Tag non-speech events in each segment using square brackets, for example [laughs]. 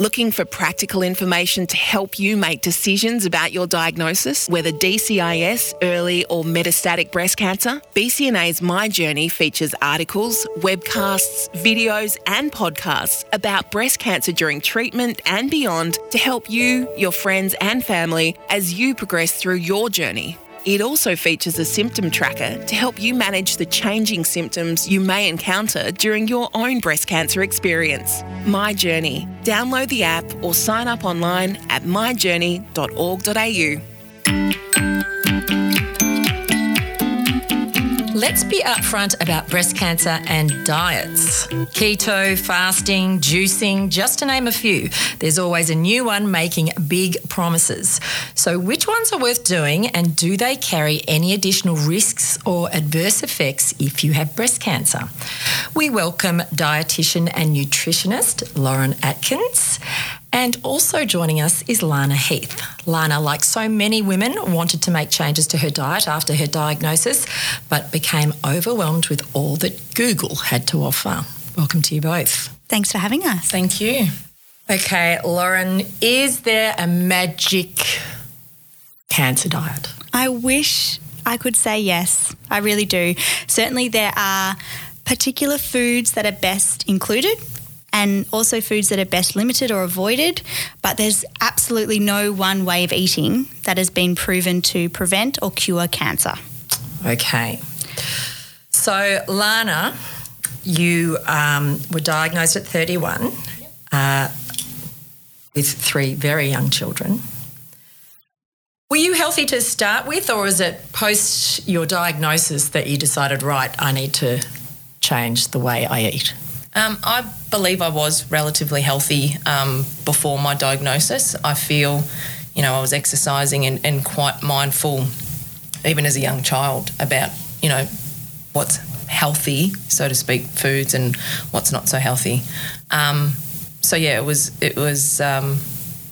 Looking for practical information to help you make decisions about your diagnosis, whether DCIS, early or metastatic breast cancer? BCNA's My Journey features articles, webcasts, videos, and podcasts about breast cancer during treatment and beyond to help you, your friends, and family as you progress through your journey. It also features a symptom tracker to help you manage the changing symptoms you may encounter during your own breast cancer experience. My Journey. Download the app or sign up online at myjourney.org.au. Let's be upfront about breast cancer and diets. Keto, fasting, juicing, just to name a few. There's always a new one making big promises. So, which ones are worth doing and do they carry any additional risks or adverse effects if you have breast cancer? We welcome dietitian and nutritionist Lauren Atkins and also joining us is Lana Heath. Lana, like so many women, wanted to make changes to her diet after her diagnosis, but became overwhelmed with all that Google had to offer. Welcome to you both. Thanks for having us. Thank you. Okay, Lauren, is there a magic cancer diet? I wish I could say yes. I really do. Certainly, there are particular foods that are best included and also foods that are best limited or avoided. But there's absolutely no one way of eating that has been proven to prevent or cure cancer. Okay. So, Lana, you um, were diagnosed at 31 uh, with three very young children. Were you healthy to start with, or is it post your diagnosis that you decided, right, I need to change the way I eat? Um, I believe I was relatively healthy um, before my diagnosis. I feel, you know, I was exercising and, and quite mindful, even as a young child, about, you know, what's healthy, so to speak, foods and what's not so healthy. Um, so yeah, it was it was um,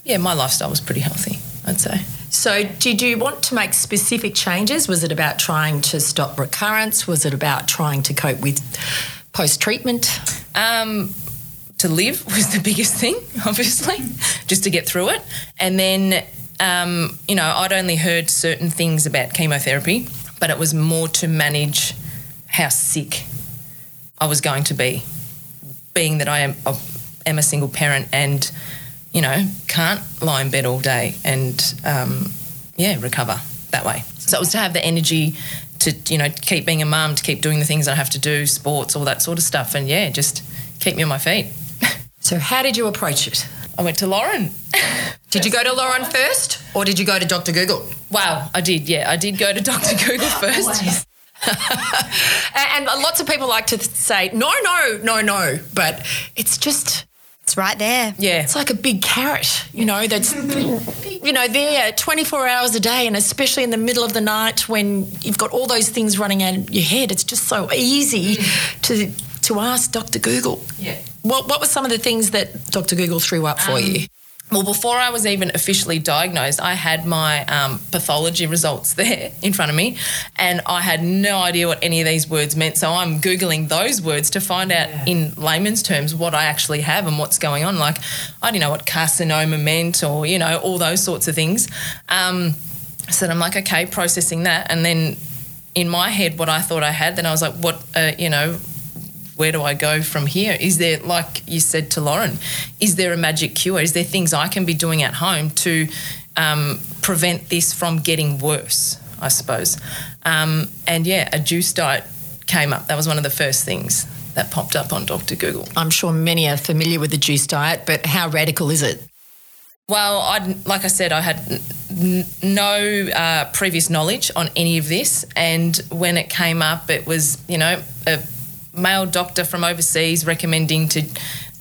yeah, my lifestyle was pretty healthy, I'd say. So, did you want to make specific changes? Was it about trying to stop recurrence? Was it about trying to cope with post treatment? Um, to live was the biggest thing, [laughs] obviously, just to get through it. And then, um, you know, I'd only heard certain things about chemotherapy, but it was more to manage how sick I was going to be, being that I am, I am a single parent and, you know, can't lie in bed all day and, um, yeah, recover that way. So it was to have the energy to you know keep being a mum, to keep doing the things I have to do, sports, all that sort of stuff, and yeah, just keep me on my feet. [laughs] so how did you approach it? I went to Lauren. did you go to Lauren first, or did you go to Dr. Google? Wow, I did. Yeah, I did go to Dr. Google [laughs] first. [laughs] and lots of people like to say no, no, no, no, but it's just it's right there. Yeah. It's like a big carrot, you know, that's, you know, there 24 hours a day. And especially in the middle of the night when you've got all those things running out of your head, it's just so easy to to ask Dr. Google. Yeah. What, what were some of the things that Dr. Google threw up for um, you? Well, before I was even officially diagnosed, I had my um, pathology results [laughs] there in front of me, and I had no idea what any of these words meant. So I'm Googling those words to find out yeah. in layman's terms what I actually have and what's going on. Like, I didn't know what carcinoma meant or, you know, all those sorts of things. Um, so I'm like, okay, processing that. And then in my head, what I thought I had, then I was like, what, uh, you know, where do I go from here? Is there, like you said to Lauren, is there a magic cure? Is there things I can be doing at home to um, prevent this from getting worse? I suppose. Um, and yeah, a juice diet came up. That was one of the first things that popped up on Dr. Google. I'm sure many are familiar with the juice diet, but how radical is it? Well, I like I said, I had n- no uh, previous knowledge on any of this, and when it came up, it was you know a male doctor from overseas recommending to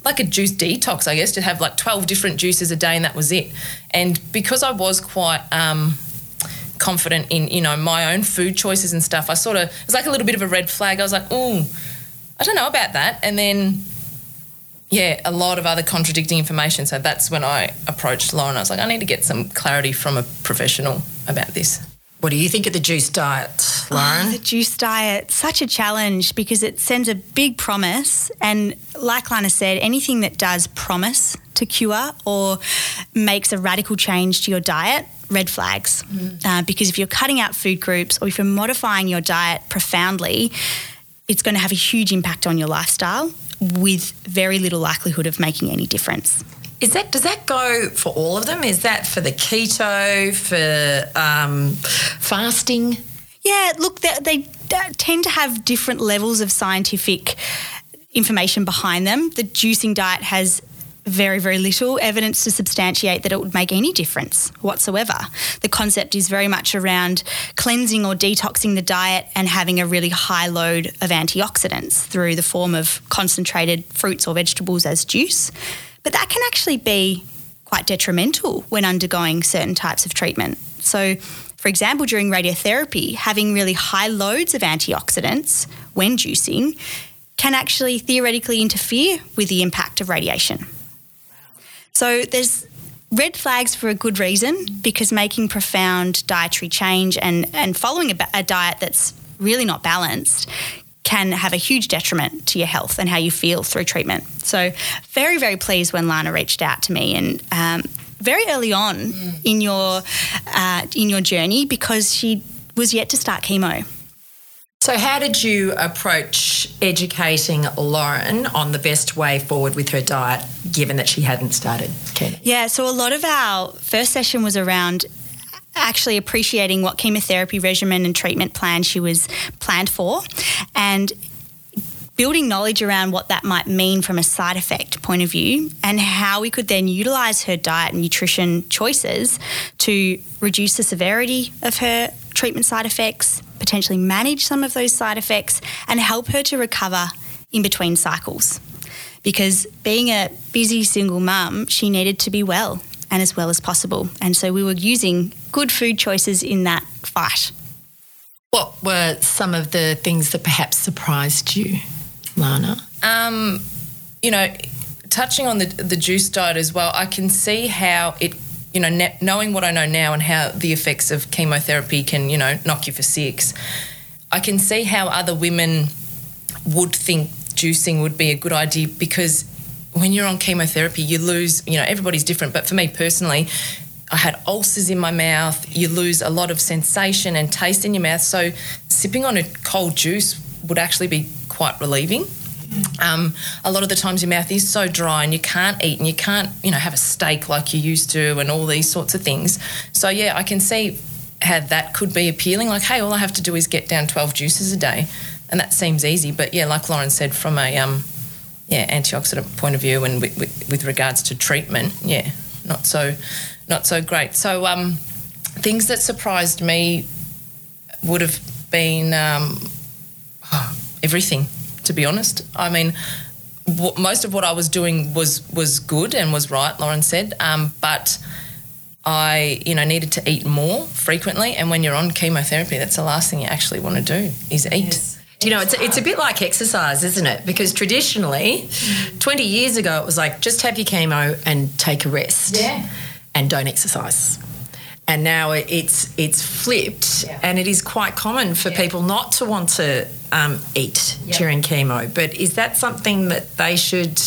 like a juice detox, I guess, to have like 12 different juices a day and that was it. And because I was quite um, confident in, you know, my own food choices and stuff, I sort of, it was like a little bit of a red flag. I was like, oh, I don't know about that. And then, yeah, a lot of other contradicting information. So that's when I approached Lauren. I was like, I need to get some clarity from a professional about this. What do you think of the juice diet, Lauren? Oh, the juice diet, such a challenge because it sends a big promise. And like Lana said, anything that does promise to cure or makes a radical change to your diet, red flags. Mm. Uh, because if you're cutting out food groups or if you're modifying your diet profoundly, it's going to have a huge impact on your lifestyle with very little likelihood of making any difference. Is that does that go for all of them? Is that for the keto, for um, fasting? Yeah, look, they, they tend to have different levels of scientific information behind them. The juicing diet has very, very little evidence to substantiate that it would make any difference whatsoever. The concept is very much around cleansing or detoxing the diet and having a really high load of antioxidants through the form of concentrated fruits or vegetables as juice. But that can actually be quite detrimental when undergoing certain types of treatment. So, for example, during radiotherapy, having really high loads of antioxidants when juicing can actually theoretically interfere with the impact of radiation. So, there's red flags for a good reason because making profound dietary change and, and following a, a diet that's really not balanced can have a huge detriment to your health and how you feel through treatment. So, very, very pleased when Lana reached out to me and um, very early on mm. in your uh, in your journey because she was yet to start chemo. So, how did you approach educating Lauren on the best way forward with her diet, given that she hadn't started chemo? Yeah, so a lot of our first session was around actually appreciating what chemotherapy regimen and treatment plan she was planned for and building knowledge around what that might mean from a side effect point of view and how we could then utilize her diet and nutrition choices to reduce the severity of her treatment side effects, potentially manage some of those side effects, and help her to recover in between cycles. Because being a busy single mum, she needed to be well and as well as possible. And so we were using good food choices in that fight. What were some of the things that perhaps surprised you, Lana? Um, you know, touching on the the juice diet as well, I can see how it. You know, ne- knowing what I know now and how the effects of chemotherapy can, you know, knock you for six, I can see how other women would think juicing would be a good idea because when you're on chemotherapy, you lose, you know, everybody's different, but for me personally, I had ulcers in my mouth. You lose a lot of sensation and taste in your mouth. So, sipping on a cold juice would actually be quite relieving. Um, a lot of the times your mouth is so dry and you can't eat and you can't, you know, have a steak like you used to and all these sorts of things. So yeah, I can see how that could be appealing. Like, hey, all I have to do is get down twelve juices a day, and that seems easy. But yeah, like Lauren said, from a um, yeah antioxidant point of view and with, with, with regards to treatment, yeah, not so not so great. So um, things that surprised me would have been um, oh, everything. To be honest, I mean, w- most of what I was doing was was good and was right. Lauren said, um, but. I, you know, needed to eat more frequently, and when you're on chemotherapy, that's the last thing you actually want to do is eat. Yes. You know, it's, it's a bit like exercise, isn't it? Because traditionally, 20 years ago, it was like just have your chemo and take a rest. Yeah. And don't exercise. And now it's it's flipped, yeah. and it is quite common for yeah. people not to want to um, eat during chemo. But is that something that they should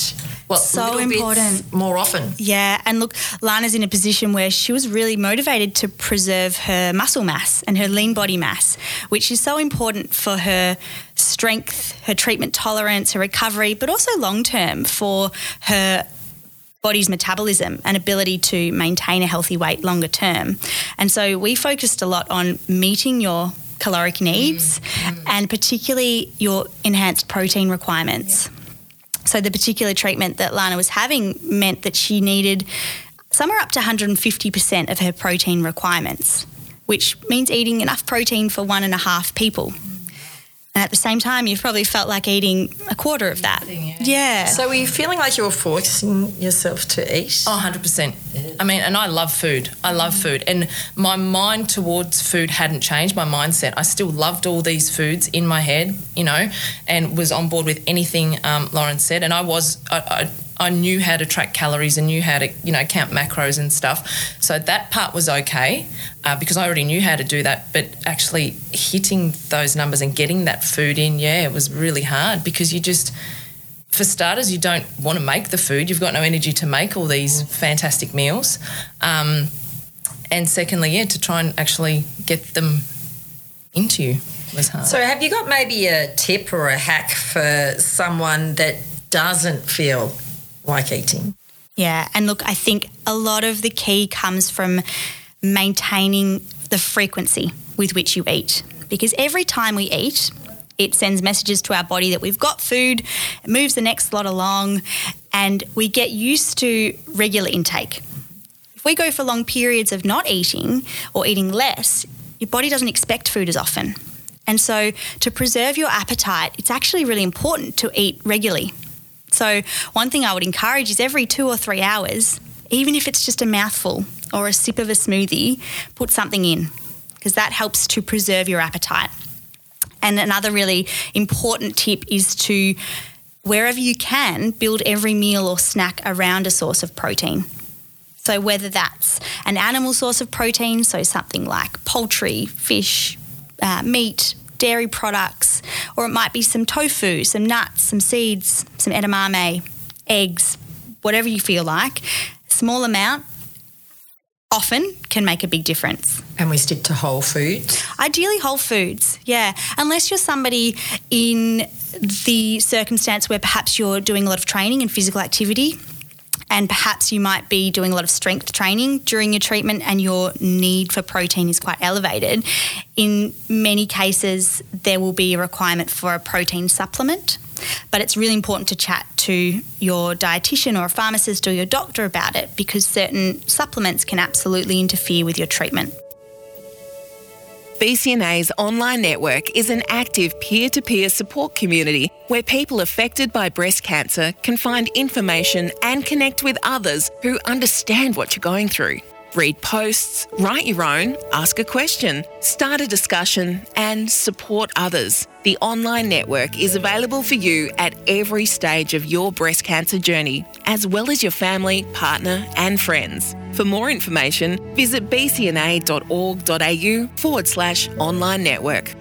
well, so important more often. Yeah, and look, Lana's in a position where she was really motivated to preserve her muscle mass and her lean body mass, which is so important for her strength, her treatment tolerance, her recovery, but also long term for her body's metabolism and ability to maintain a healthy weight longer term. And so we focused a lot on meeting your caloric needs mm, mm. and particularly your enhanced protein requirements. Yeah. So the particular treatment that Lana was having meant that she needed somewhere up to 150% of her protein requirements, which means eating enough protein for one and a half people. And at the same time, you've probably felt like eating a quarter of that. Yeah. yeah. So were you feeling like you were forcing yourself to eat? Oh, 100%. I mean, and I love food. I love food. And my mind towards food hadn't changed, my mindset. I still loved all these foods in my head, you know, and was on board with anything um, Lauren said. And I was, I, I, I knew how to track calories and knew how to, you know, count macros and stuff. So that part was okay uh, because I already knew how to do that. But actually hitting those numbers and getting that food in, yeah, it was really hard because you just, for starters, you don't want to make the food. You've got no energy to make all these fantastic meals. Um, and secondly, yeah, to try and actually get them into you was hard. So, have you got maybe a tip or a hack for someone that doesn't feel like eating? Yeah, and look, I think a lot of the key comes from maintaining the frequency with which you eat. Because every time we eat, it sends messages to our body that we've got food, it moves the next lot along, and we get used to regular intake. If we go for long periods of not eating or eating less, your body doesn't expect food as often. And so, to preserve your appetite, it's actually really important to eat regularly. So, one thing I would encourage is every two or three hours, even if it's just a mouthful or a sip of a smoothie, put something in because that helps to preserve your appetite. And another really important tip is to, wherever you can, build every meal or snack around a source of protein. So, whether that's an animal source of protein, so something like poultry, fish, uh, meat, dairy products, or it might be some tofu, some nuts, some seeds, some edamame, eggs, whatever you feel like. Small amount often can make a big difference. And we stick to whole foods? Ideally, whole foods, yeah. Unless you're somebody in the circumstance where perhaps you're doing a lot of training and physical activity and perhaps you might be doing a lot of strength training during your treatment and your need for protein is quite elevated. In many cases, there will be a requirement for a protein supplement, but it's really important to chat to your dietitian or a pharmacist or your doctor about it because certain supplements can absolutely interfere with your treatment. BCNA's online network is an active peer to peer support community where people affected by breast cancer can find information and connect with others who understand what you're going through. Read posts, write your own, ask a question, start a discussion, and support others. The online network is available for you at every stage of your breast cancer journey, as well as your family, partner, and friends. For more information, visit bcna.org.au forward slash online network.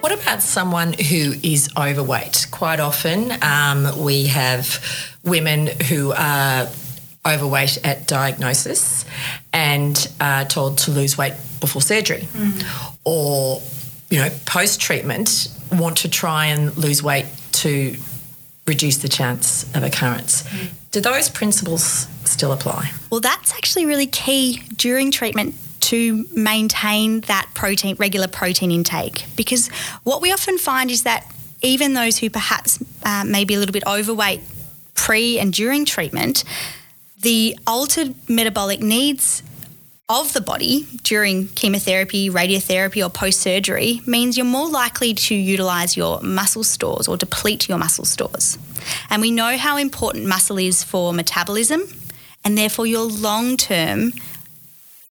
What about someone who is overweight? Quite often, um, we have women who are overweight at diagnosis and are told to lose weight before surgery, mm. or you know, post treatment, want to try and lose weight to reduce the chance of occurrence. Mm. Do those principles still apply? Well, that's actually really key during treatment to maintain that protein regular protein intake because what we often find is that even those who perhaps uh, may be a little bit overweight pre and during treatment, the altered metabolic needs of the body during chemotherapy, radiotherapy, or post surgery means you're more likely to utilize your muscle stores or deplete your muscle stores. And we know how important muscle is for metabolism and therefore your long term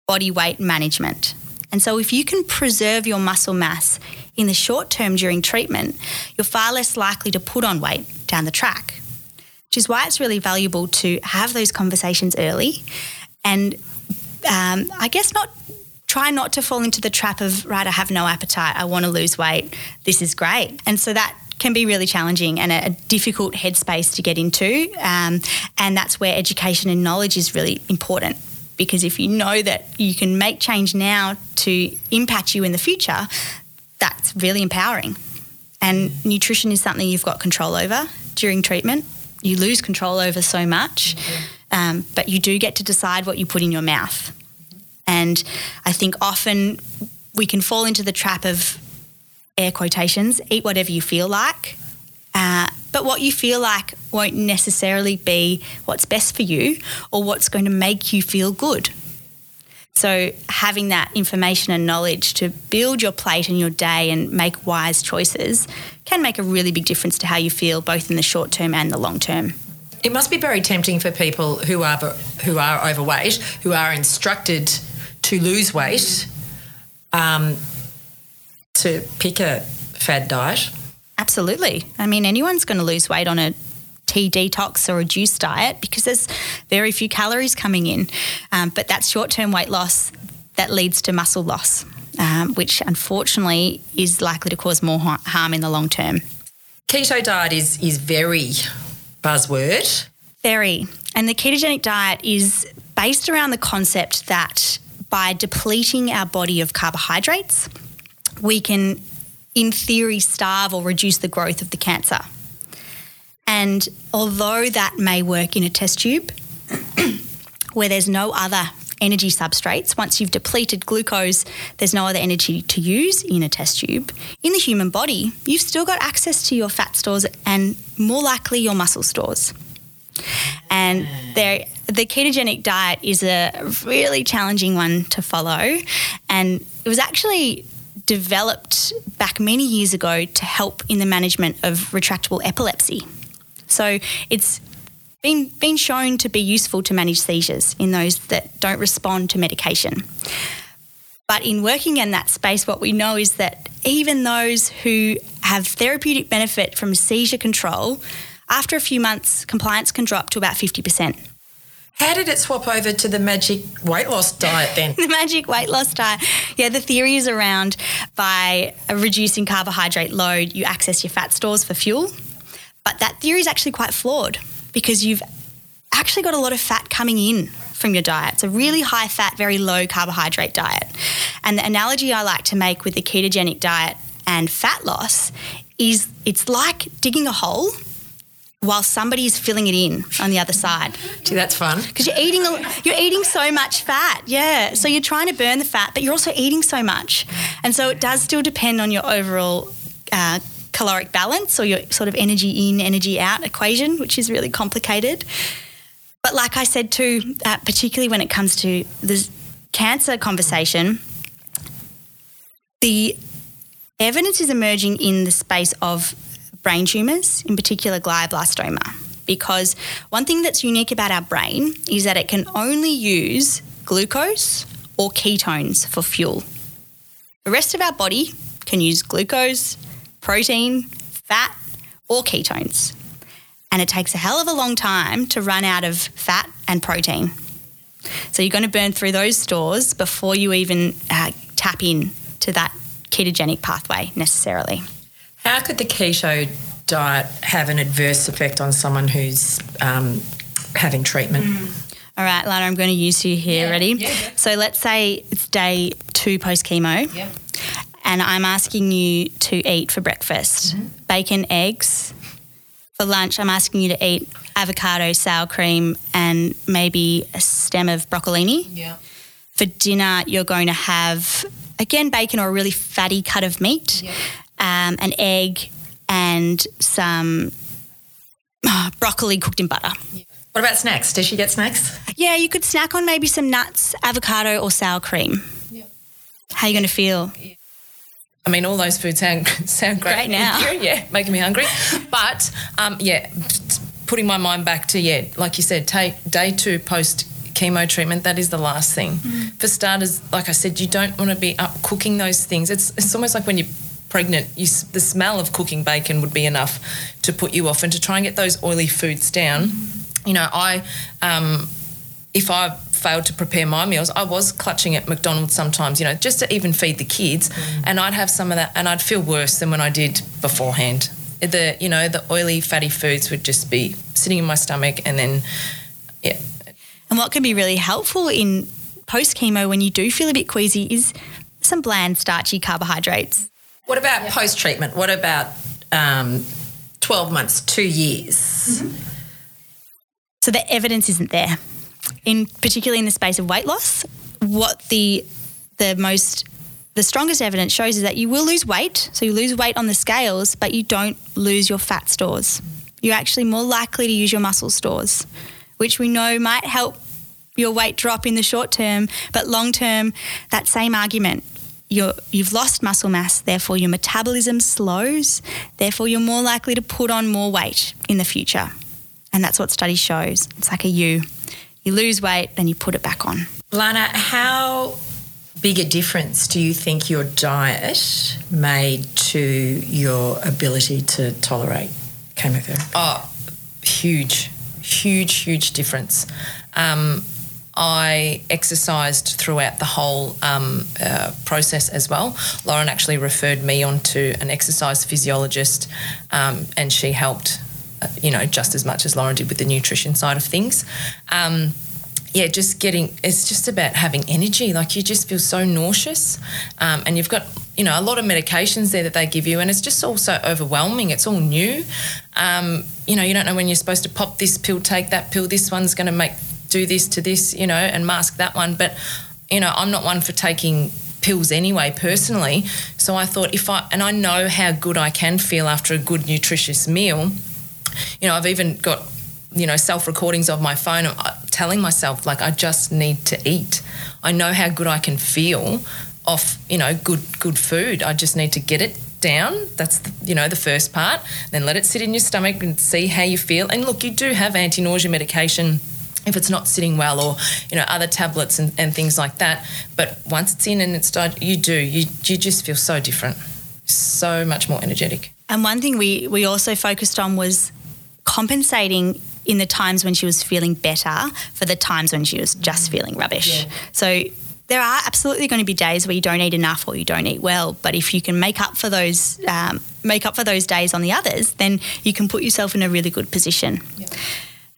body weight management. And so, if you can preserve your muscle mass in the short term during treatment, you're far less likely to put on weight down the track. Which is why it's really valuable to have those conversations early and um, I guess not try not to fall into the trap of right i have no appetite i want to lose weight this is great. And so that can be really challenging and a, a difficult headspace to get into um, and that's where education and knowledge is really important. Because if you know that you can make change now to impact you in the future that's really empowering. And nutrition is something you've got control over during treatment you lose control over so much um, but you do get to decide what you put in your mouth and I think often we can fall into the trap of air quotations eat whatever you feel like. Uh, but what you feel like won't necessarily be what's best for you or what's going to make you feel good. So, having that information and knowledge to build your plate and your day and make wise choices can make a really big difference to how you feel, both in the short term and the long term. It must be very tempting for people who are who are overweight, who are instructed to lose weight um, to pick a fad diet? Absolutely. I mean, anyone's going to lose weight on a tea detox or a juice diet because there's very few calories coming in. Um, but that's short term weight loss that leads to muscle loss, um, which unfortunately is likely to cause more harm in the long term. Keto diet is is very buzzword. Very. And the ketogenic diet is based around the concept that by depleting our body of carbohydrates, we can, in theory, starve or reduce the growth of the cancer. And although that may work in a test tube [coughs] where there's no other energy substrates, once you've depleted glucose, there's no other energy to use in a test tube. In the human body, you've still got access to your fat stores and more likely your muscle stores. And there, the ketogenic diet is a really challenging one to follow. And it was actually developed back many years ago to help in the management of intractable epilepsy. So it's been, been shown to be useful to manage seizures in those that don't respond to medication. But in working in that space, what we know is that even those who have therapeutic benefit from seizure control, after a few months, compliance can drop to about 50%. How did it swap over to the magic weight loss diet then? [laughs] the magic weight loss diet. Yeah, the theory is around by reducing carbohydrate load, you access your fat stores for fuel. But that theory is actually quite flawed because you've actually got a lot of fat coming in from your diet. It's a really high fat, very low carbohydrate diet. And the analogy I like to make with the ketogenic diet and fat loss is it's like digging a hole while somebody is filling it in on the other side. Gee, that's fun. Because you're eating, you're eating so much fat, yeah. So you're trying to burn the fat, but you're also eating so much, and so it does still depend on your overall uh, caloric balance or your sort of energy in, energy out equation, which is really complicated. But like I said too, uh, particularly when it comes to the cancer conversation, the evidence is emerging in the space of brain tumours, in particular glioblastoma. Because one thing that's unique about our brain is that it can only use glucose or ketones for fuel. The rest of our body can use glucose, protein, fat, or ketones. And it takes a hell of a long time to run out of fat and protein. So you're going to burn through those stores before you even uh, tap in to that ketogenic pathway necessarily. How could the keto diet have an adverse effect on someone who's um, having treatment? Mm. All right, Lana, I'm going to use you here. Yeah, Ready? yeah, yeah. So let's say it's day two post chemo, Yeah. And I'm asking you to eat for breakfast Mm-hmm. bacon, eggs. For lunch, I'm asking you to eat avocado, sour cream, and maybe a stem of broccolini. Yeah. For dinner, you're going to have again bacon or a really fatty cut of meat, Yeah. um, an egg, and some uh, broccoli cooked in butter. What about snacks? Does she get snacks? Yeah, you could snack on maybe some nuts, avocado, or sour cream. Yeah. How are you going to feel? I mean, all those foods sound [laughs] sound great, Great now. You. Yeah, making me hungry. [laughs] But um, yeah, putting my mind back to yeah, like you said, take day two post chemo treatment. That is the last thing. Mm. For starters, like I said, you don't want to be up cooking those things. It's it's almost like when you're pregnant, you, the smell of cooking bacon would be enough to put you off, and to try and get those oily foods down. Mm. You know, I. Um, if I failed to prepare my meals, I was clutching at McDonald's sometimes, you know, just to even feed the kids. And I'd have some of that and I'd feel worse than when I did beforehand. The, you know, the oily, fatty foods would just be sitting in my stomach and then, yeah. And what can be really helpful in post chemo when you do feel a bit queasy is some bland, starchy carbohydrates. What about post treatment? What about um, 12 months, two years? So the evidence isn't there. In particularly in the space of weight loss, what the the most the strongest evidence shows is that you will lose weight. So you lose weight on the scales, but you don't lose your fat stores. You're actually more likely to use your muscle stores, which we know might help your weight drop in the short term, but long term, that same argument. You're, you've lost muscle mass, therefore your metabolism slows, therefore you're more likely to put on more weight in the future. And that's what study shows. It's like a U. You lose weight, then you put it back on. Lana, how big a difference do you think your diet made to your ability to tolerate chemotherapy? Oh, huge, huge, huge difference. Um, I exercised throughout the whole um, uh, process as well. Lauren actually referred me on to an exercise physiologist, um, and she helped, you know, just as much as Lauren did with the nutrition side of things. Um, yeah, just getting it's just about having energy. Like you just feel so nauseous, um, and you've got you know a lot of medications there that they give you, and it's just all so overwhelming. It's all new. Um, you know, you don't know when you're supposed to pop this pill, take that pill. This one's going to make do this to this, you know, and mask that one. But you know, I'm not one for taking pills anyway personally. So I thought if I and I know how good I can feel after a good nutritious meal. You know, I've even got you know self recordings of my phone uh, telling myself like I just need to eat. I know how good I can feel off you know good good food. I just need to get it down. That's the, you know the first part. Then let it sit in your stomach and see how you feel. And look, you do have anti nausea medication if it's not sitting well or you know other tablets and, and things like that but once it's in and it's done you do you, you just feel so different so much more energetic And one thing we, we also focused on was compensating in the times when she was feeling better for the times when she was just feeling rubbish. So there are absolutely going to be days where you don't eat enough or you don't eat well, but if you can make up for those um, make up for those days on the others, then you can put yourself in a really good position.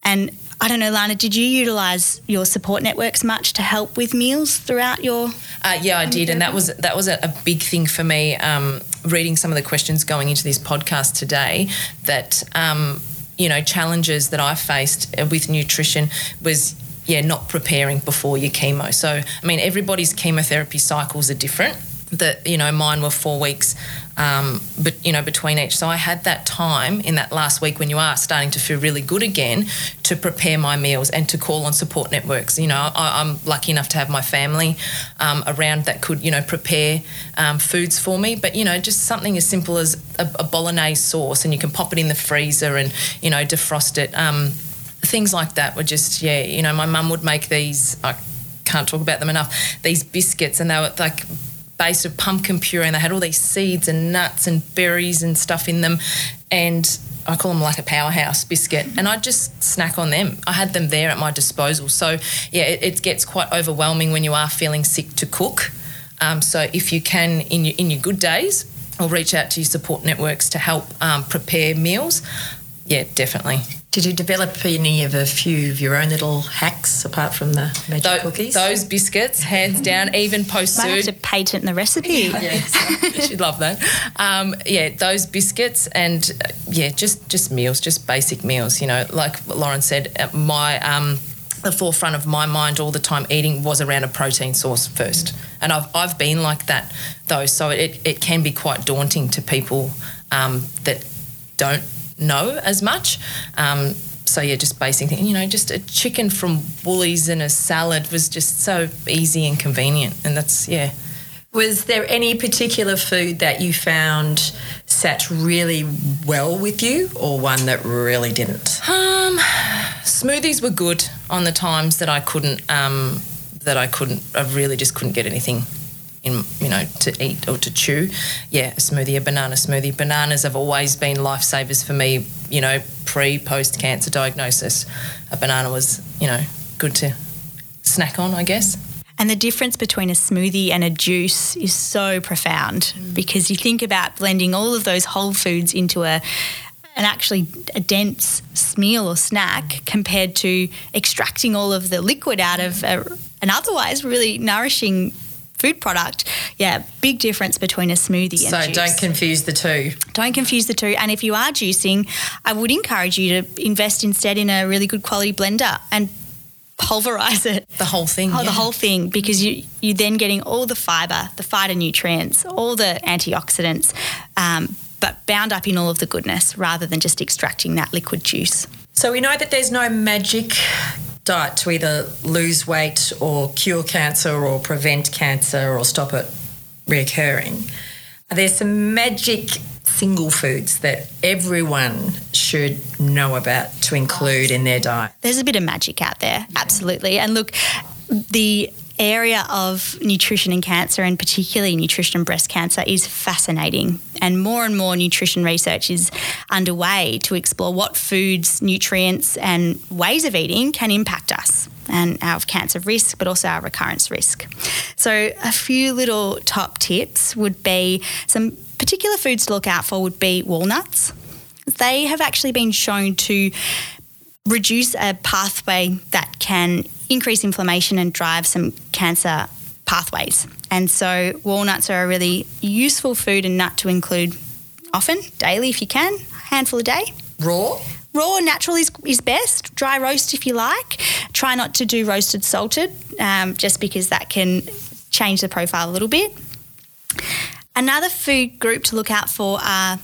And I don't know, Lana, did you utilise your support networks much to help with meals throughout your? Uh, yeah, I did, and that was that was a, a big thing for me. Um, reading some of the questions going into this podcast today, that um, you know challenges that I faced uh, with nutrition was yeah not preparing before your chemo. So I mean everybody's chemotherapy cycles are different. That you know mine were four weeks, um, but you know between each. So I had that time in that last week when you are starting to feel really good again to prepare my meals and to call on support networks. You know I, I'm lucky enough to have my family um, around that could you know prepare um, foods for me. But you know just something as simple as a, a bolognese sauce and you can pop it in the freezer and you know defrost it. Um, things like that were just yeah. You know my mum would make these. I can't talk about them enough. These biscuits and they were like based of pumpkin puree and they had all these seeds and nuts and berries and stuff in them and I call them like a powerhouse biscuit and I just snack on them. I had them there at my disposal. So yeah, it, it gets quite overwhelming when you are feeling sick to cook. Um, so if you can in your, in your good days, or reach out to your support networks to help um, prepare meals. Yeah, definitely. Did you develop any of a few of your own little hacks apart from the magic Tho- cookies? Those biscuits, hands down, even post Might have to patent the recipe. yes, She'd love that. Um, yeah, those biscuits and uh, yeah, just just meals, just basic meals. You know, like Lauren said, uh, my um, the forefront of my mind all the time eating was around a protein source first, and I've I've been like that though, so it it can be quite daunting to people um, that don't know as much. Um, so yeah, just basic thing. You know, just a chicken from Woolies and a salad was just so easy and convenient, and that's yeah. Was there any particular food that you found sat really well with you, or one that really didn't? Um, smoothies were good on the times that I couldn't. Um, that I couldn't. I really just couldn't get anything in, you know, to eat or to chew. Yeah, a smoothie, a banana smoothie. Bananas have always been lifesavers for me. You know, pre post cancer diagnosis, a banana was you know good to snack on. I guess. And the difference between a smoothie and a juice is so profound mm. because you think about blending all of those whole foods into a an actually a dense meal or snack compared to extracting all of the liquid out of a, an otherwise really nourishing food product. Yeah, big difference between a smoothie and So a juice. don't confuse the two. Don't confuse the two. And if you are juicing, I would encourage you to invest instead in a really good quality blender and pulverize it. The whole thing. Oh, yeah. the whole thing, because you you're then getting all the fibre, the phytonutrients, all the antioxidants, um, but bound up in all of the goodness, rather than just extracting that liquid juice. So we know that there's no magic diet to either lose weight or cure cancer or prevent cancer or stop it reoccurring. Are there some magic single foods that everyone should know about to include in their diet? There's a bit of magic out there, absolutely. And look, the area of nutrition and cancer, and particularly nutrition and breast cancer, is fascinating. And more and more nutrition research is underway to explore what foods, nutrients, and ways of eating can impact us and our cancer risk, but also our recurrence risk. So, a few little top tips would be some particular foods to look out for would be walnuts. They have actually been shown to reduce a pathway that can increase inflammation and drive some cancer pathways. And so walnuts are a really useful food and nut to include often, daily if you can, a handful a day. Raw? Raw natural is, is best. Dry roast if you like. Try not to do roasted salted, um, just because that can change the profile a little bit. Another food group to look out for are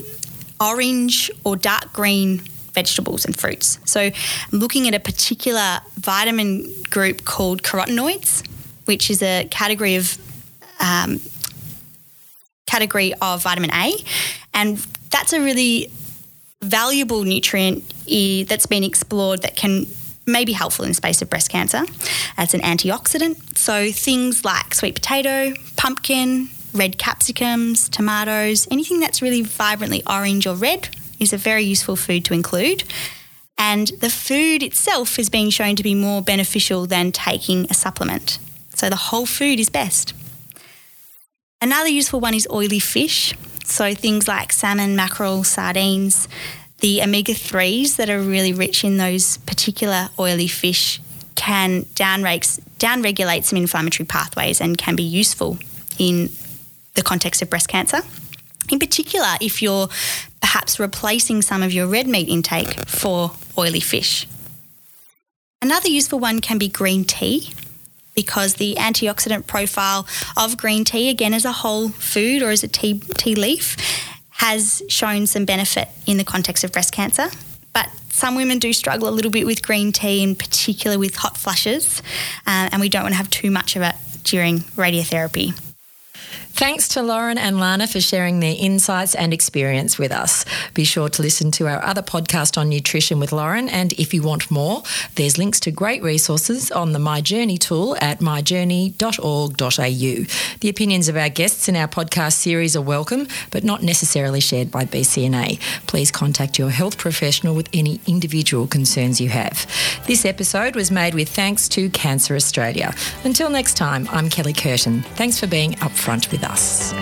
orange or dark green vegetables and fruits. So I'm looking at a particular vitamin group called carotenoids, which is a category of um, category of vitamin A, and that's a really valuable nutrient that's been explored that can may be helpful in the space of breast cancer as an antioxidant. So things like sweet potato, pumpkin, red capsicums, tomatoes, anything that's really vibrantly orange or red is a very useful food to include. And the food itself is being shown to be more beneficial than taking a supplement. So the whole food is best. Another useful one is oily fish. So things like salmon, mackerel, sardines, the omega 3s that are really rich in those particular oily fish can downregulate some inflammatory pathways and can be useful in the context of breast cancer. In particular, if you're perhaps replacing some of your red meat intake for oily fish. Another useful one can be green tea because the antioxidant profile of green tea, again as a whole food or as a tea, tea leaf, has shown some benefit in the context of breast cancer. But some women do struggle a little bit with green tea, in particular with hot flushes, uh, and we don't want to have too much of it during radiotherapy. Thanks to Lauren and Lana for sharing their insights and experience with us. Be sure to listen to our other podcast on nutrition with Lauren. And if you want more, there's links to great resources on the My Journey tool at myjourney.org.au. The opinions of our guests in our podcast series are welcome, but not necessarily shared by BCNA. Please contact your health professional with any individual concerns you have. This episode was made with thanks to Cancer Australia. Until next time, I'm Kelly Curtin. Thanks for being upfront with us. das.